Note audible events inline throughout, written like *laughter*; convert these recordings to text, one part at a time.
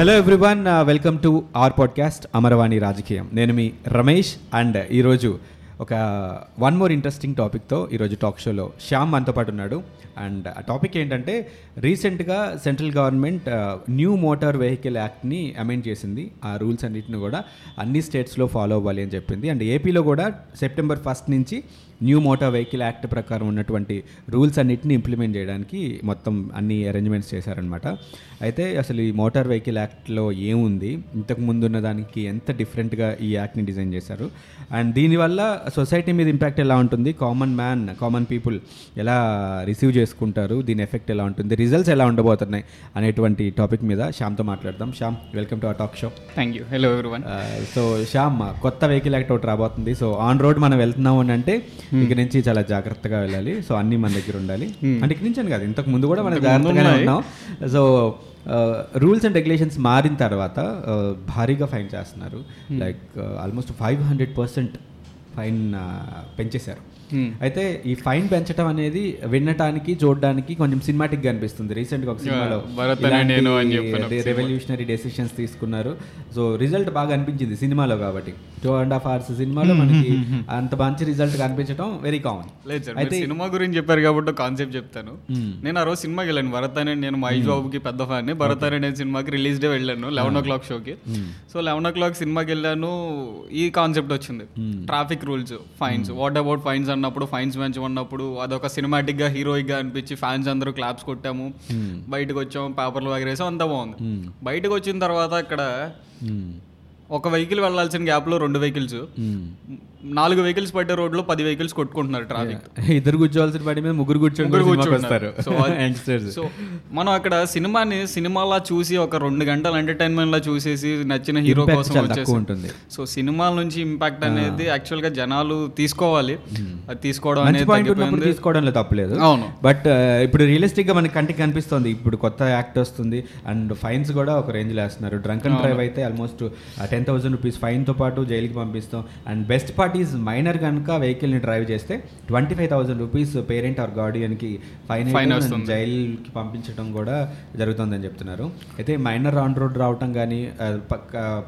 Hello everyone welcome to our podcast Amaravani రాజకీయం నేను మీ Ramesh and ఈరోజు ఒక వన్ మోర్ ఇంట్రెస్టింగ్ టాపిక్తో ఈరోజు టాక్ షోలో శ్యామ్ మనతో పాటు ఉన్నాడు. అండ్ ఆ టాపిక్ ఏంటంటే రీసెంట్గా central government new motor vehicle యాక్ట్ని amend చేసింది. ఆ రూల్స్ అన్నిటిని కూడా అన్ని స్టేట్స్లో ఫాలో అవ్వాలి అని చెప్పింది. అండ్ ఏపీలో కూడా సెప్టెంబర్ ఫస్ట్ నుంచి న్యూ మోటార్ వెహికల్ యాక్ట్ ప్రకారం ఉన్నటువంటి రూల్స్ అన్నిటిని ఇంప్లిమెంట్ చేయడానికి మొత్తం అన్ని అరేంజ్మెంట్స్ చేశారనమాట అయితే అసలు ఈ మోటార్ వెహికల్ యాక్ట్లో ఏముంది? ఇంతకు ముందు ఉన్న దానికి ఎంత డిఫరెంట్గా ఈ యాక్ట్ని డిజైన్ చేశారు? అండ్ దీనివల్ల సొసైటీ మీద ఇంపాక్ట్ ఎలా ఉంటుంది? కామన్ మ్యాన్ కామన్ పీపుల్ ఎలా రిసీవ్ చేసుకుంటారు? దీని ఎఫెక్ట్ ఎలా ఉంటుంది? రిజల్ట్స్ ఎలా ఉండబోతున్నాయి? అనేటువంటి టాపిక్ మీద శ్యామ్తో మాట్లాడదాం. Shyam welcome to the talk show. Thank you hello everyone so Shyam కొత్త వెహికల్ యాక్ట్ ఒకటి రాబోతుంది. సో ఆన్ రోడ్ మనం వెళ్తున్నాం అని అంటే ఇక నుంచి చాలా జాగ్రత్తగా వెళ్ళాలి. సో అన్ని మన దగ్గర ఉండాలి. అంటే ఇక నుంచి అని కాదు ఇంతకు ముందు కూడా మనం జాగ్రత్తగానే ఉన్నాం. సో రూల్స్ అండ్ రెగ్యులేషన్స్ మారిన తర్వాత భారీగా ఫైన్ చేస్తున్నారు. Like almost five hundred percent fine పెంచేశారు. అయితే ఈ ఫైన్ పెంచడం అనేది వినటానికి చూడడానికి కొంచెం సినిమాటిక్గా అనిపిస్తుంది. రీసెంట్గా ఒక సినిమాలో రెవల్యూషనరీ డెసిషన్స్ తీసుకున్నారు. సో రిజల్ట్ బాగా అనిపించింది సినిమాలో కాబట్టి. టూ అండ్ హాఫ్ అవర్స్ సినిమాలో మనకి అంత మంచి రిజల్ట్ కనిపించడం వెరీ కామన్ మీరు సినిమా గురించి చెప్పారు కాబట్టి కాన్సెప్ట్ చెప్తాను. నేను ఆ రోజు సినిమాకి వెళ్ళాను. భరత్ అనే నేను మహేష్ బాబుకి పెద్ద ఫ్యాన్ భరత్ అనే నేను సినిమాకి రిలీజ్ డే వెళ్ళాను లెవెన్ ఓ క్లాక్ షోకి సో లెవెన్ ఓ క్లాక్ సినిమాకి వెళ్ళాను ఈ కాన్సెప్ట్ వచ్చింది. Traffic rules fines what about fines అన్నప్పుడు ఫైన్స్ అదొక సినిమాటిక్గా హీరోయిక్గా అనిపించి ఫ్యాన్స్ అందరూ క్లాప్స్ కొట్టాము. బయటకు వచ్చాము పేపర్లు వగరేసాం అంతా బాగుంది. బయటకు వచ్చిన తర్వాత ఇక్కడ ఒక వెహికల్ వెళ్ళాల్సిన గ్యాప్లో రెండు వెహికల్స్ నాలుగు వెహికల్స్ పట్టే రోడ్లో పది వెహికల్స్ కొట్టుకుంటున్నారు ట్రాఫిక్ ఇద్దరు కూర్చోవాల్సిన పడి మీద ముగ్గురు కూర్చొని సో మనం అక్కడ సినిమాని సినిమాలా చూసి ఒక రెండు గంటలు ఎంటర్టైన్మెంట్ లా చూసేసి నచ్చిన హీరో కోసం ఉంటుంది. సో సినిమాల నుంచి ఇంపాక్ట్ అనేది యాక్చువల్గా జనాలు తీసుకోవాలి. అది తీసుకోవడం అనేది తీసుకోవడంలో తప్పలేదు అవును. బట్ ఇప్పుడు రియలిస్టిక్గా మనకి కంటికి కనిపిస్తుంది. ఇప్పుడు కొత్త యాక్ట్ వస్తుంది. అండ్ ఫైన్స్ కూడా ఒక రేంజ్లో వేస్తున్నారు. డ్రంక్ అండ్ డ్రైవ్ అయితే ఆల్మోస్ట్ టెన్ థౌసండ్ రూపీస్ ఫైన్తో పాటు జైలుకి పంపిస్తాం. And best part is minor కనుక వెహికల్ని డ్రైవ్ చేస్తే twenty five thousand rupees parent or గార్డియన్కి fine. జైలుకి పంపించడం కూడా జరుగుతుందని చెప్తున్నారు అయితే మైనర్ ఆన్ రోడ్ రావటం కానీ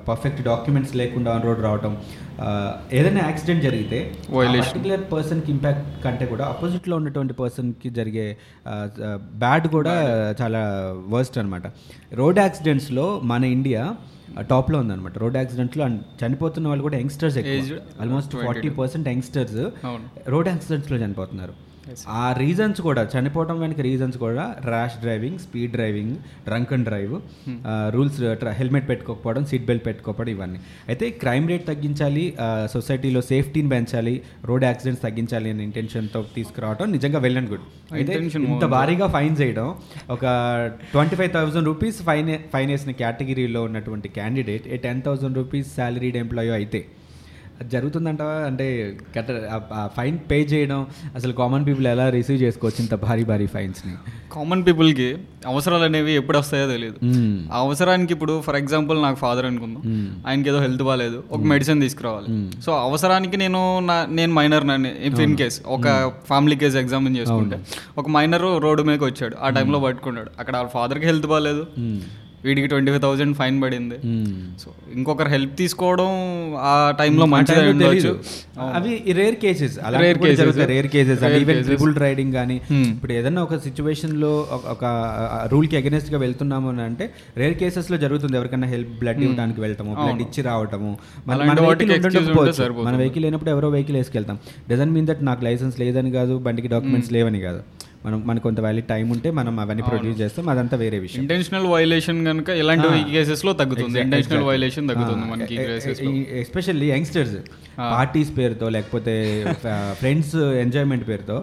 పర్ఫెక్ట్ డాక్యుమెంట్స్ లేకుండా ఆన్ రోడ్ రావటం ఏదైనా యాక్సిడెంట్ జరిగితే. పర్టికులర్ పర్సన్కి ఇంపాక్ట్ కంటే కూడా అపోజిట్లో ఉన్నటువంటి పర్సన్కి జరిగే బ్యాడ్ కూడా చాలా వర్స్ట్ అనమాట రోడ్ యాక్సిడెంట్స్లో మన ఇండియా టాప్లో ఉందన్నమాట. రోడ్ యాక్సిడెంట్లో అండ్ చనిపోతున్న వాళ్ళు కూడా youngsters Aged almost forty percent youngsters road యాక్సిడెంట్స్లో చనిపోతున్నారు. ఆ రీజన్స్ కూడా చనిపోవడం వెనక రీజన్స్ కూడా rash driving speed driving drunk and drive rules helmet పెట్టుకోకపోవడం seat belt పెట్టుకోకపోవడం ఇవన్నీ. అయితే క్రైమ్ రేట్ తగ్గించాలి సొసైటీలో సేఫ్టీని పెంచాలి రోడ్ యాక్సిడెంట్స్ తగ్గించాలి అనే ఇంటెన్షన్తో తీసుకురావడం నిజంగా వెల్ అండ్ గుడ్ అయితే Intention ఇంత భారీగా ఫైన్ చేయడం ఒక twenty five thousand rupees fine fine వేసిన కేటగిరీలో ఉన్నటువంటి candidate a ten thousand rupees salaried employee అయితే అది జరుగుతుందంటవా? అంటే కట్ట ఫైన్ పే చేయడం అసలు కామన్ పీపుల్ ఎలా రిసీవ్ చేసుకోవచ్చు ఇంత భారీ భారీ ఫైన్స్ని? కామన్ పీపుల్కి అవసరాలు అనేవి ఎప్పుడు వస్తాయో తెలియదు. ఆ అవసరానికి ఇప్పుడు ఫర్ ఎగ్జాంపుల్ నాకు ఫాదర్ అనుకుందాం. ఆయనకి ఏదో హెల్త్ బాగాలేదు ఒక మెడిసిన్ తీసుకురావాలి. సో అవసరానికి నేను నా నేను మైనర్ ఇఫ్ ఇన్ కేస్ ఒక ఫ్యామిలీ కేసు ఎగ్జామిన్ చేసుకుంటే. ఒక మైనర్ రోడ్డు మీదకి వచ్చాడు ఆ టైంలో పట్టుకున్నాడు. అక్కడ వాళ్ళ ఫాదర్కి హెల్త్ బాగాలేదు వీడికి ట్వంటీ ఫైవ్ థౌసండ్ ఫైన్ పడింది. సో ఇంకొకరు హెల్ప్ తీసుకోవడం ఆ టైంలో మంచిది అయి ఉండొచ్చు. అవి రేర్ కేసెస్ అలా Rare cases. Rare cases even. Triple riding కానీ Hmm. ఇప్పుడు ఏదైనా ఒక సిచ్యువేషన్లో ఒక- రూల్కి అగెనెస్ట్గా వెళ్తున్నాము అని అంటే రేర్ కేసెస్లో జరుగుతుంది. ఎవరికైనా హెల్ప్ బ్లడ్ ఇవ్వడానికి వెళ్తాము. బ్లడ్ ఇచ్చి రావటము. మన వెహికల్ లేనప్పుడు ఎవరో వెహికల్ వేసుకెళ్తాం. డజన్ మీన్ దట్ నాకు లైసెన్స్ లేదని కాదు బండికి డాక్యుమెంట్స్ లేవని కాదు. మనం మనకు కొంత వ్యాలిడ్ టైం ఉంటే మనం అవన్నీ ప్రొడ్యూస్ చేస్తాం అదంతా వేరే విషయం. ఇంటెన్షనల్ వైలేషన్ కనుక ఇలాంటి కేసెస్లో తగ్గుతుంది. ఇంటెన్షనల్ వైలేషన్ తగ్గుతుంది మనకి ఎస్పెషల్లీ యంగ్స్టర్స్ పార్టీస్ పేరుతో లేకపోతే *laughs* ఫ్రెండ్స్ ఎంజాయ్మెంట్ పేరుతో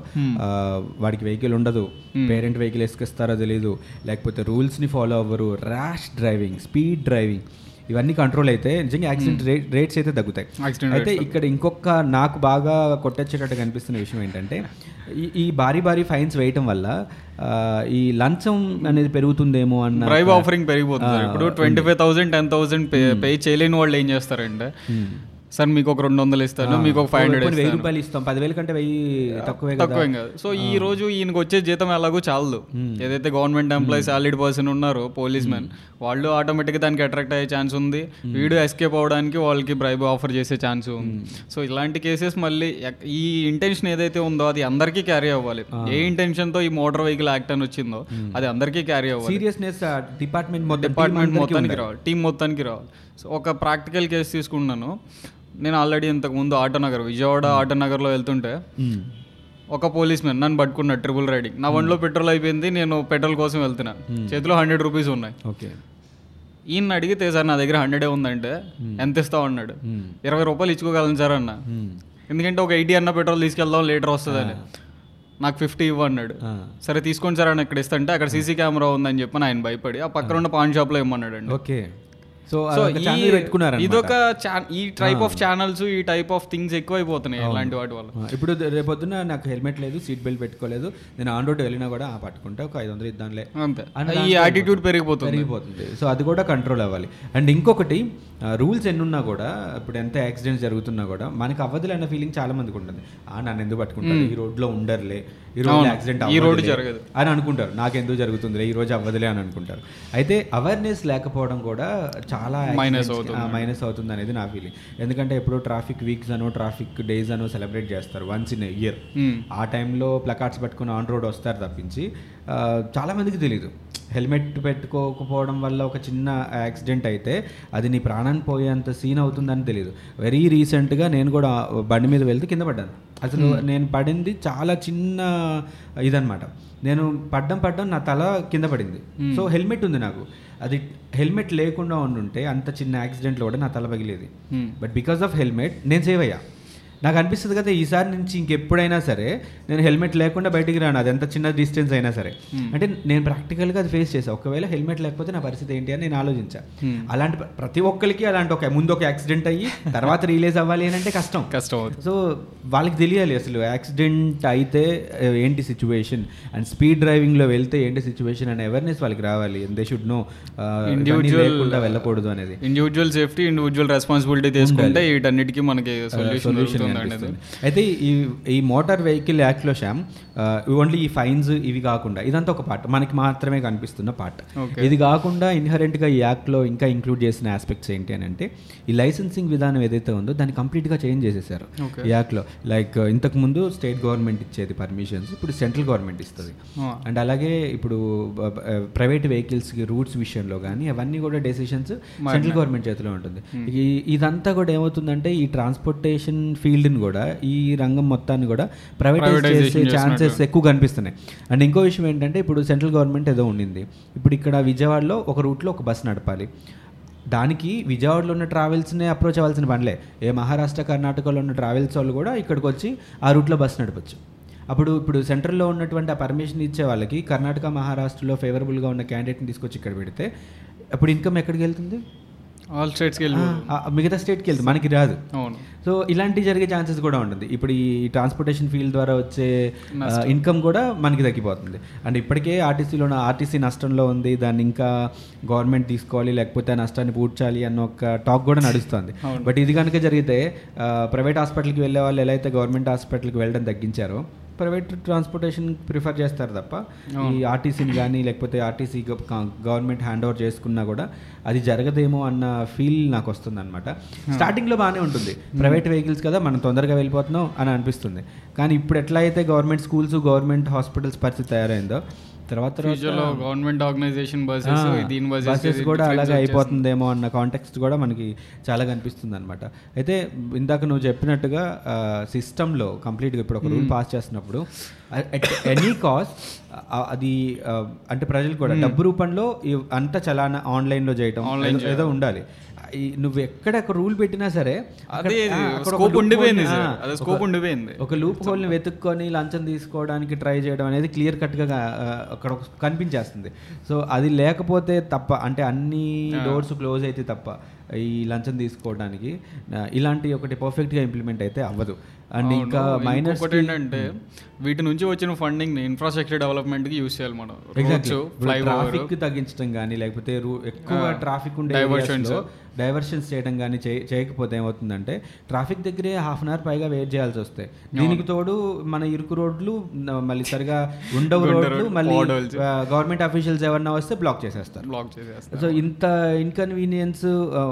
వాడికి వెహికల్ ఉండదు. పేరెంట్ వెహికల్ వేసుకొస్తారో తెలీదు. లేకపోతే రూల్స్ని ఫాలో అవ్వరు. ర్యాష్ డ్రైవింగ్ స్పీడ్ డ్రైవింగ్ ఇవన్నీ కంట్రోల్ అయితే నిజంగా యాక్సిడెంట్ రేట్స్ అయితే తగ్గుతాయి. అయితే ఇక్కడ ఇంకొక నాకు బాగా కొట్టొచ్చేటట్టు కనిపిస్తున్న విషయం ఏంటంటే ఈ- ఈ భారీ భారీ ఫైన్స్ వేయటం వల్ల ఈ లంచం అనేది పెరుగుతుందేమో అన్న డ్రైవ్ ఆఫరింగ్ పెరిగిపోతుంది. ఇప్పుడు twenty five thousand ten thousand pay pay చేయలేని వాళ్ళు ఏం చేస్తారంటే సార్ మీకు ఒక రెండు వందలు ఇస్తాను మీకు ఒక ఫైవ్ హండ్రెడ్ వెయ్యి రూపాయలు ఇస్తాం పదివేల కంటే వెయ్యి తక్కువే కదా. తక్కువేం కాదు. సో ఈ రోజు ఈయనకు వచ్చే జీతం ఎలాగో చాలదు. ఏదైతే గవర్నమెంట్ ఎంప్లాయీ సాలరీడ్ పర్సన్ ఉన్నారో పోలీస్ మెన్ వాళ్ళు ఆటోమేటిక్గా దానికి అట్రాక్ట్ అయ్యే ఛాన్స్ ఉంది. వీడు ఎస్కేప్ అవ్వడానికి వాళ్ళకి బ్రైబ్ ఆఫర్ చేసే ఛాన్స్ ఉంది. సో ఇలాంటి కేసెస్ మళ్ళీ ఈ ఇంటెన్షన్ ఏదైతే ఉందో అది అందరికీ క్యారీ అవ్వాలి. ఏ intention తో ఈ మోటార్ వెహికల్ యాక్ట్ అని వచ్చిందో అది అందరికీ క్యారీ అవ్వాలి. సీరియస్నెస్ డిపార్ట్మెంట్ డిపార్ట్మెంట్ మొత్తానికి రావాలి. టీం మొత్తానికి రావాలి. సో ఒక ప్రాక్టికల్ కేసు తీసుకున్నాను నేను ఆల్రెడీ ఇంతకు ముందు ఆటోనగర్ విజయవాడ ఆటోనగర్లో వెళ్తుంటే ఒక పోలీస్ మ్యాన్ నన్ను పట్టుకున్నాడు ట్రిపుల్ రైడింగ్. నా బండిలో పెట్రోల్ అయిపోయింది నేను పెట్రోల్ కోసం వెళ్తున్నా. చేతిలో హండ్రెడ్ రూపీస్ ఉన్నాయి. ఓకే. ఈయన అడిగితే సార్ నా దగ్గర హండ్రెడే ఉందంటే ఎంత ఇస్తావు? అన్నాడు. ఇరవై రూపాయలు ఇచ్చుకోగలను సార్ అన్న. ఎందుకంటే ఒక ఎయిటీ అన్న పెట్రోల్ తీసుకెళ్దాం లీటర్ వస్తుందని నాకు ఫిఫ్టీ ఇవ్వ అన్నాడు. సరే తీసుకోండి సార్ అని ఇక్కడ ఇస్తుంటే అక్కడ సీసీ కెమెరా ఉందని చెప్పి ఆయన భయపడి ఆ పక్కన ఉన్న పాన్ షాప్లో ఇమ్మన్నాడు అండి ఓకే. సో పెట్టుకున్నారు ఇదొక ఈ టైప్ ఆఫ్ ఛానల్స్ ఈ టైప్ ఆఫ్ థింగ్స్ ఎక్కువైపోతున్నాయి ఇలాంటి వాటి వల్ల. ఇప్పుడు రేపొద్దున నాకు హెల్మెట్ లేదు సీట్ బెల్ట్ పెట్టుకోలేదు. నేను ఆన్ రోడ్ వెళ్ళినా కూడా ఆ పట్టుకుంటే ఒక ఐదు వందలు ఇద్దాంలే. అంతే. ఈ యాటిట్యూడ్ పెరిగిపోతుంది. పెరిగిపోతుంది. సో అది కూడా కంట్రోల్ అవ్వాలి. అండ్ ఇంకొకటి రూల్స్ ఎన్ని ఉన్నా కూడా ఇప్పుడు ఎంత యాక్సిడెంట్స్ జరుగుతున్నా కూడా మనకి అవ్వదులే అన్న ఫీలింగ్ చాలా మందికి ఉంటుంది. ఆ నన్ను ఎందుకు పట్టుకుంటారు? ఈ రోడ్లో ఉండరులే. ఈ రోడ్లో యాక్సిడెంట్ ఈ అవ్వదులే. జరగదు. అని అనుకుంటారు. నాకెందుకు జరుగుతుందిలే? ఈ రోజు అవ్వదులే అని అనుకుంటారు. అయితే అవేర్నెస్ లేకపోవడం కూడా చాలా Minus మైనస్ అవుతుంది. అనేది నా ఫీలింగ్ ఎందుకంటే ఇప్పుడు ట్రాఫిక్ వీక్స్ అనో ట్రాఫిక్ డేస్ అనో సెలబ్రేట్ చేస్తారు వన్స్ ఇన్ ఇయర్ Hmm. ఆ టైంలో ప్లకార్డ్స్ పట్టుకుని ఆన్ రోడ్ వస్తారు తప్పించి చాలా మందికి తెలియదు హెల్మెట్ పెట్టుకోకపోవడం వల్ల ఒక చిన్న యాక్సిడెంట్ అయితే అది నీ ప్రాణాన్ని పోయేంత సీన్ అవుతుందని తెలియదు వెరీ రీసెంట్గా నేను కూడా బండి మీద వెళ్తే కింద పడ్డాను. అసలు నేను పడింది చాలా చిన్న ఇదనమాట నేను పడ్డం పడ్డం నా తల కింద పడింది. సో హెల్మెట్ ఉంది నాకు. అది హెల్మెట్ లేకుండా ఉండుంటే అంత చిన్న యాక్సిడెంట్లో కూడా నా తల పగిలేది. బట్ బికాస్ ఆఫ్ హెల్మెట్ నేను సేవ్ అయ్యా నాకు అనిపిస్తుంది కదా ఈసారి నుంచి ఇంకెప్పుడైనా సరే నేను హెల్మెట్ లేకుండా బయటికి రాను. అది ఎంత చిన్న డిస్టెన్స్ అయినా సరే. అంటే నేను ప్రాక్టికల్గా అది ఫేస్ చేశాను ఒకవేళ హెల్మెట్ లేకపోతే నా పరిస్థితి ఏంటి అని నేను ఆలోచించా. అలాంటి ప్ర- ప్రతి ఒక్కరికి అలాంటి ఒక ముందు ఒక యాక్సిడెంట్ అయ్యి తర్వాత రిలీజ్ అవ్వాలి అని అంటే కష్టం. కష్టం సో వాళ్ళకి తెలియాలి అసలు యాక్సిడెంట్ అయితే ఏంటి సిచ్యువేషన్? అండ్ స్పీడ్ డ్రైవింగ్లో వెళ్తే ఏంటి సిచ్యువేషన్ అనే అవేర్నెస్ వాళ్ళకి రావాలి. దే షుడ్ నో లేకుండా వెళ్ళకూడదు అనేది. ఇండివిజువల్ సేఫ్టీ ఇండివిజువల్ రెస్పాన్సిబిలిటీ తీసుకుంటే వీటన్నిటికీ మనకి సొల్యూషన్ అయితే ఈ ఈ మోటార్ వెహికల్ యాక్ట్లో శ్యామ్ ఓన్లీ ఈ ఫైన్స్ ఇవి కాకుండా ఇదంతా ఒక పార్ట్ మనకి మాత్రమే కనిపిస్తున్న పార్ట్. ఇది కాకుండా ఇన్హరెంట్గా ఈ యాక్ట్లో ఇంకా ఇంక్లూడ్ చేసిన ఆస్పెక్ట్స్ ఏంటి అని అంటే ఈ లైసెన్సింగ్ విధానం ఏదైతే ఉందో దాన్ని కంప్లీట్గా చేంజ్ చేసేసారు. ఈ యాక్ట్లో. లైక్ ఇంతకు ముందు స్టేట్ గవర్నమెంట్ ఇచ్చేది పర్మిషన్స్ ఇప్పుడు సెంట్రల్ గవర్నమెంట్ ఇస్తుంది. అండ్ అలాగే ఇప్పుడు ప్రైవేట్ వెహికల్స్కి రూట్స్ విషయంలో కానీ అవన్నీ కూడా డెసిషన్స్ సెంట్రల్ గవర్నమెంట్ చేతిలో ఉంటుంది. ఇదంతా కూడా ఏమవుతుందంటే ఈ ట్రాన్స్పోర్టేషన్ ఫీల్డ్ని కూడా ఈ రంగం మొత్తాన్ని కూడా ప్రైవేటైజ్ చేసే ఛాన్సెస్ ఎక్కువ కనిపిస్తున్నాయి. అండ్ ఇంకో విషయం ఏంటంటే ఇప్పుడు సెంట్రల్ గవర్నమెంట్ ఏదో ఉండింది. ఇప్పుడు ఇక్కడ విజయవాడలో ఒక రూట్లో ఒక బస్ నడపాలి. దానికి విజయవాడలో ఉన్న ట్రావెల్స్నే అప్రోచ్ అవ్వాల్సిన పనిలే. ఏ మహారాష్ట్ర కర్ణాటకలో ఉన్న ట్రావెల్స్ వాళ్ళు కూడా ఇక్కడికి వచ్చి ఆ రూట్లో బస్ నడపచ్చు. అప్పుడు ఇప్పుడు సెంట్రల్లో ఉన్నటువంటి ఆ పర్మిషన్ ఇచ్చే వాళ్ళకి కర్ణాటక మహారాష్ట్రలో ఫేవరబుల్గా ఉన్న క్యాండిడేట్ని తీసుకొచ్చి ఇక్కడ పెడితే అప్పుడు ఇన్కమ్ ఎక్కడికి వెళ్తుంది? ఆల్ స్టేట్స్కి వెళ్ళి మిగతా స్టేట్కి వెళ్తుంది. మనకి రాదు. అవును. సో ఇలాంటి జరిగే ఛాన్సెస్ కూడా ఉంటుంది. ఇప్పుడు ఈ ట్రాన్స్పోర్టేషన్ ఫీల్డ్ ద్వారా వచ్చే ఇన్కమ్ కూడా మనకి తగ్గిపోతుంది. అండ్ ఇప్పటికే ఆర్టీసీలో ఆర్టీసీ నష్టంలో ఉంది. దాన్ని ఇంకా గవర్నమెంట్ తీసుకోవాలి లేకపోతే ఆ నష్టాన్ని పూడ్చాలి అన్న ఒక టాక్ కూడా నడుస్తుంది. బట్ ఇది కనుక జరిగితే ప్రైవేట్ హాస్పిటల్కి వెళ్ళే వాళ్ళు ఎలా అయితే గవర్నమెంట్ హాస్పిటల్కి వెళ్ళడం తగ్గించారో ప్రైవేట్ ట్రాన్స్పోర్టేషన్ ప్రిఫర్ చేస్తారు తప్ప ఈ ఆర్టీసీని కానీ లేకపోతే ఆర్టీసీ గవర్నమెంట్ హ్యాండ్ ఓవర్ చేసుకున్నా కూడా అది జరగదేమో అన్న ఫీల్ నాకు వస్తుంది అనమాట స్టార్టింగ్లో బాగానే ఉంటుంది. ప్రైవేట్ వెహికల్స్ కదా మనం తొందరగా వెళ్ళిపోతున్నాం అని అనిపిస్తుంది. కానీ ఇప్పుడు ఎట్లా అయితే గవర్నమెంట్ స్కూల్స్ గవర్నమెంట్ హాస్పిటల్స్ పరిస్థితి తయారైందో తర్వాత గవర్నమెంట్ ఆర్గనైజేషన్ బస్సెస్ దీని బస్సెస్ బస్సెస్ కూడా అలాగే అయిపోతుందేమో అన్న కాంటెక్స్ట్ కూడా మనకి చాలా కనిపిస్తుంది అనమాట అయితే ఇందాక నువ్వు చెప్పినట్టుగా సిస్టంలో కంప్లీట్గా ఇప్పుడు ఒక రూల్ పాస్ చేస్తున్నప్పుడు ఎనీ కాస్ట్ అది అంటే ప్రజలు కూడా డబ్బు రూపంలో అంత చలానా ఆన్లైన్లో చేయటం ఏదో- ఉండాలి. నువ్వు ఎక్కడ ఒక రూల్ పెట్టినా సరే అక్కడ- అక్కడ ఒక loophole ఉండిపోయింది ని- లూప్ వెతుక్కొని లంచం తీసుకోవడానికి ట్రై చేయడం అనేది క్లియర్ కట్గా అక్కడ ఒక కనిపించేస్తుంది. సో అది లేకపోతే తప్ప అంటే అన్ని డోర్స్ క్లోజ్ అయితే తప్ప ఈ లంచం తీసుకోవడానికి. ఇలాంటి ఒకటి పర్ఫెక్ట్గా ఇంప్లిమెంట్ అయితే అవ్వదు. అండ్ ఇంకా ఇంకొకటి ఏంటంటే వీటి నుంచి వచ్చిన ఫండింగ్ ఇన్ఫ్రాస్ట్రక్చర్ డెవలప్మెంట్కి యూస్ చేయాలి మనం. ట్రాఫిక్ తగ్గించడం కానీ లేకపోతే ఎక్కువ ట్రాఫిక్ ఉండే Diversions. డైవర్షన్స్ చేయడం కానీ చేయ- చేయకపోతే ఏమవుతుందంటే ట్రాఫిక్ దగ్గరే హాఫ్ అన్ అవర్ పైగా వెయిట్ చేయాల్సి వస్తాయి దీనికి తోడు మన ఇరుకు రోడ్లు మళ్ళీ సరిగా ఉండవు రోడ్లు మళ్ళీ. గవర్నమెంట్ అఫీషియల్స్ ఎవరన్నా వస్తే బ్లాక్ చేసేస్తారు. బ్లాక్ చేసేస్తారు. సో ఇంత ఇన్కన్వీనియన్స్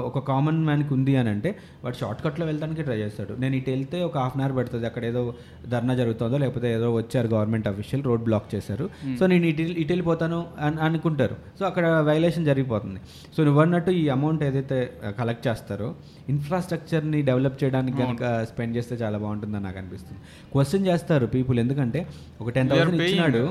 ఒక కామన్ మ్యాన్కి ఉంది అని అంటే వాడు షార్ట్ కట్లో వెళ్ళడానికి ట్రై చేస్తాడు. నేను ఇటు వెళ్తే ఒక హాఫ్ అన్ అవర్ పడుతుంది. అక్కడ ఏదో ధర్నా జరుగుతుందో లేకపోతే ఏదో వచ్చారు గవర్నమెంట్ అఫీషియల్ రోడ్ బ్లాక్ చేశారు. సో నేను ఇటు ఇటు వెళ్ళిపోతాను అని అనుకుంటారు. సో అక్కడ వైలేషన్ జరిగిపోతుంది. సో నువ్వు అన్నట్టు ఈ అమౌంట్ ఏదైతే కలెక్ట్ చేస్తారో ఇన్ఫ్రాస్ట్రక్చర్ని డెవలప్ చేయడానికి కనుక స్పెండ్ చేస్తే చాలా బాగుంటుందని నాకు అనిపిస్తుంది. క్వశ్చన్ చేస్తారు పీపుల్ ఎందుకంటే ఒక టెన్ థౌసండ్ ఇచ్చినాడు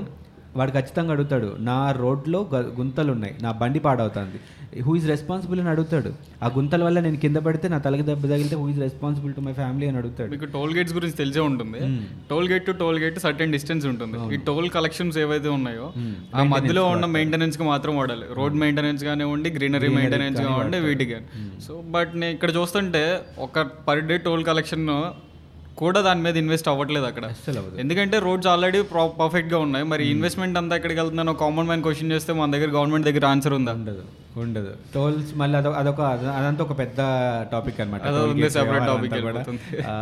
వాడు ఖచ్చితంగా అడుగుతాడు నా రోడ్లో గుంతలు ఉన్నాయి నా బండి పాడవుతుంది. హూ ఇస్ రెస్పాన్సిబుల్ అని అడుగుతాడు. ఆ గుంతల వల్ల నేను కింద పడితే నా తలకి దెబ్బ తగిలితే who is responsible to my family అని అడుగుతాడు. మీకు టోల్ గేట్స్ గురించి తెలిసే ఉంటుంది. Toll gate to toll gate certain distance ఉంటుంది. ఈ టోల్ కలెక్షన్స్ ఏవైతే ఉన్నాయో ఆ మధ్యలో ఉన్న మెయింటెనెన్స్కి మాత్రం వాడాలి. రోడ్ మెయింటెనెన్స్ కానివ్వండి గ్రీనరీ మెయింటెనెన్స్ కానివ్వండి వీటికి సో బట్ నేను ఇక్కడ చూస్తుంటే ఒక పర్ డే టోల్ కలెక్షన్ కూడా దాని మీద ఇన్వెస్ట్ అవ్వట్లేదు అక్కడ. ఎందుకంటే రోడ్స్ ఆల్రెడీ పర్ఫెక్ట్గా ఉన్నాయి. మరి ఇన్వెస్ట్మెంట్ అంతా ఎక్కడికి వెళ్తుందో కామన్ మ్యాన్ క్వశ్చన్ చేస్తే మన దగ్గర గవర్నమెంట్ దగ్గర ఆన్సర్ ఉందా? ఉండదు. ఉండదు. టోల్స్ మళ్ళీ అదొక అదొక అదంతా ఒక పెద్ద టాపిక్ అనమాట.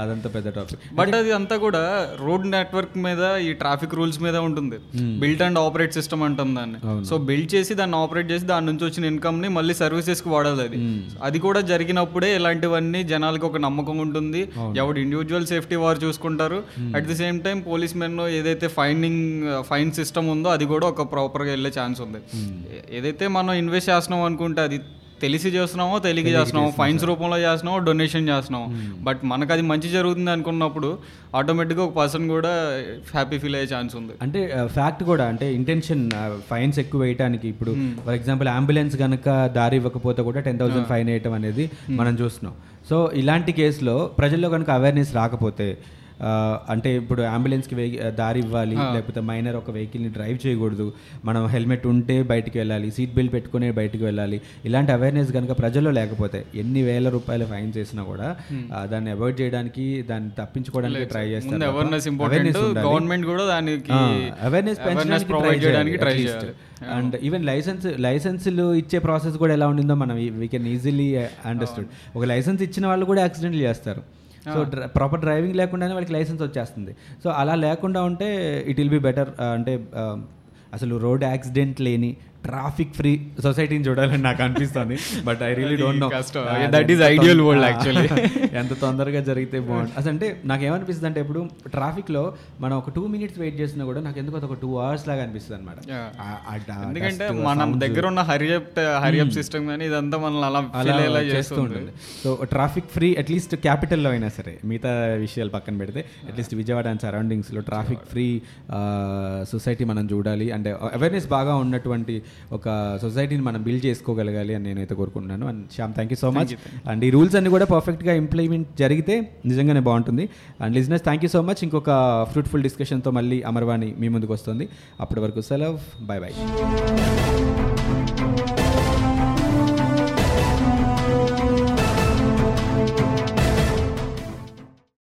అదంతా పెద్ద టాపిక్ బట్ అది అంతా కూడా రోడ్ నెట్వర్క్ మీద ఈ ట్రాఫిక్ రూల్స్ మీద ఉంటుంది. బిల్ట్ అండ్ ఆపరేట్ సిస్టమ్ అంటుంది దాన్ని. సో బిల్డ్ చేసి దాన్ని ఆపరేట్ చేసి దాని నుంచి వచ్చిన ఇన్కమ్ని మళ్ళీ సర్వీసెస్కి వాడాలి అది. అది కూడా జరిగినప్పుడే ఇలాంటివన్నీ జనాలకి ఒక నమ్మకం ఉంటుంది. ఎవడు ఇండివిజువల్ సేఫ్టీ వారు చూసుకుంటారు. At the same time policemen ఏదైతే ఫైనింగ్ ఫైన్ సిస్టమ్ ఉందో అది కూడా ఒక ప్రాపర్గా వెళ్ళే ఛాన్స్ ఉంది. ఏ- ఏదైతే మనం ఇన్వెస్ట్ చేస్తున్నాం అనుకుంటే అది తెలిసి చేస్తున్నామో తెలియక చేస్తున్నామో ఫైన్స్ రూపంలో చేస్తున్నామో డొనేషన్ చేస్తున్నామో. బట్ మనకు అది మంచి జరుగుతుంది అనుకున్నప్పుడు ఆటోమేటిక్గా ఒక పర్సన్ కూడా హ్యాపీ ఫీల్ అయ్యే ఛాన్స్ ఉంది. అంటే ఫ్యాక్ట్ కూడా అంటే ఇంటెన్షన్ ఫైన్స్ ఎక్కువ వేయడానికి ఇప్పుడు ఫర్ ఎగ్జాంపుల్ అంబులెన్స్ కనుక దారి ఇవ్వకపోతే కూడా టెన్ థౌసండ్ ఫైన్ వేయటం అనేది మనం చూస్తున్నాం. సో ఇలాంటి కేసులో ప్రజల్లో కనుక అవేర్నెస్ రాకపోతే అంటే ఇప్పుడు అంబులెన్స్కి వెహి దారి ఇవ్వాలి లేకపోతే మైనర్ ఒక వెహికల్ని డ్రైవ్ చేయకూడదు. మనం హెల్మెట్ ఉంటే బయటికి వెళ్ళాలి సీట్ బెల్ట్ పెట్టుకుని బయటికి వెళ్ళాలి. ఇలాంటి అవేర్నెస్ కనుక ప్రజల్లో లేకపోతే ఎన్ని వేల రూపాయల ఫైన్ చేసినా కూడా దాన్ని అవాయిడ్ చేయడానికి దాన్ని తప్పించుకోవడానికి ట్రై చేస్తారు అవేర్నెస్ ఇంపార్టెంట్. గవర్నమెంట్ కూడా దానికి అవేర్నెస్ పెంచడానికి ట్రై చేయాలి అండ్ ఈవెన్ లైసెన్స్ లైసెన్సులు ఇచ్చే ప్రాసెస్ కూడా ఎలా ఉండిందో మనం వీ కెన్ ఈజీలీ అండర్స్టూడ్ ఒక లైసెన్స్ ఇచ్చిన వాళ్ళు కూడా యాక్సిడెంట్లు చేస్తారు. సో ప్రాపర్ డ్రైవింగ్ లేకుండానే వాళ్ళకి లైసెన్స్ వచ్చేస్తుంది. సో అలా లేకుండా ఉంటే ఇట్ విల్ బి బెటర్ అంటే అసలు రోడ్ యాక్సిడెంట్ లేని ట్రాఫిక్ ఫ్రీ సొసైటీని చూడాలని నాకు అనిపిస్తుంది. But I really don't know. That is ideal world actually. *laughs* ఎంత తొందరగా జరిగితే బాగుంటుంది అసలు అంటే నాకు ఏమనిపిస్తుంది అంటే ఇప్పుడు ట్రాఫిక్లో మనం ఒక టూ మినిట్స్ వెయిట్ చేసినా కూడా నాకు ఎందుకు ఒక టూ అవర్స్ లాగా అనిపిస్తుంది అనమాట. ఎందుకంటే మనం దగ్గర ఉన్న హరియప్ హరియప్ సిస్టమ్ కానీ ఇదంతా మనల్ని అలా చేస్తూ ఉంటుంది. So traffic free at least క్యాపిటల్లో అయినా సరే మిగతా విషయాలు పక్కన పెడితే అట్లీస్ట్ విజయవాడ అండ్ సరౌండింగ్స్లో ట్రాఫిక్ ఫ్రీ సొసైటీ మనం చూడాలి. అంటే అవేర్నెస్ బాగా ఉన్నటువంటి ఒక సొసైటీని మనం బిల్డ్ చేసుకోగలగాలి అని నేనైతే కోరుకుంటున్నాను. And Shyam thank you so much and ఈ రూల్స్ అన్ని కూడా పర్ఫెక్ట్గా ఇంప్లిమెంట్ జరిగితే నిజంగానే బాగుంటుంది. And listeners thank you so much ఇంకొక ఫ్రూట్ఫుల్ డిస్కషన్తో మళ్ళీ అమర్వాణి మీ ముందుకు వస్తుంది. అప్పటి వరకు సెలవ్. Bye bye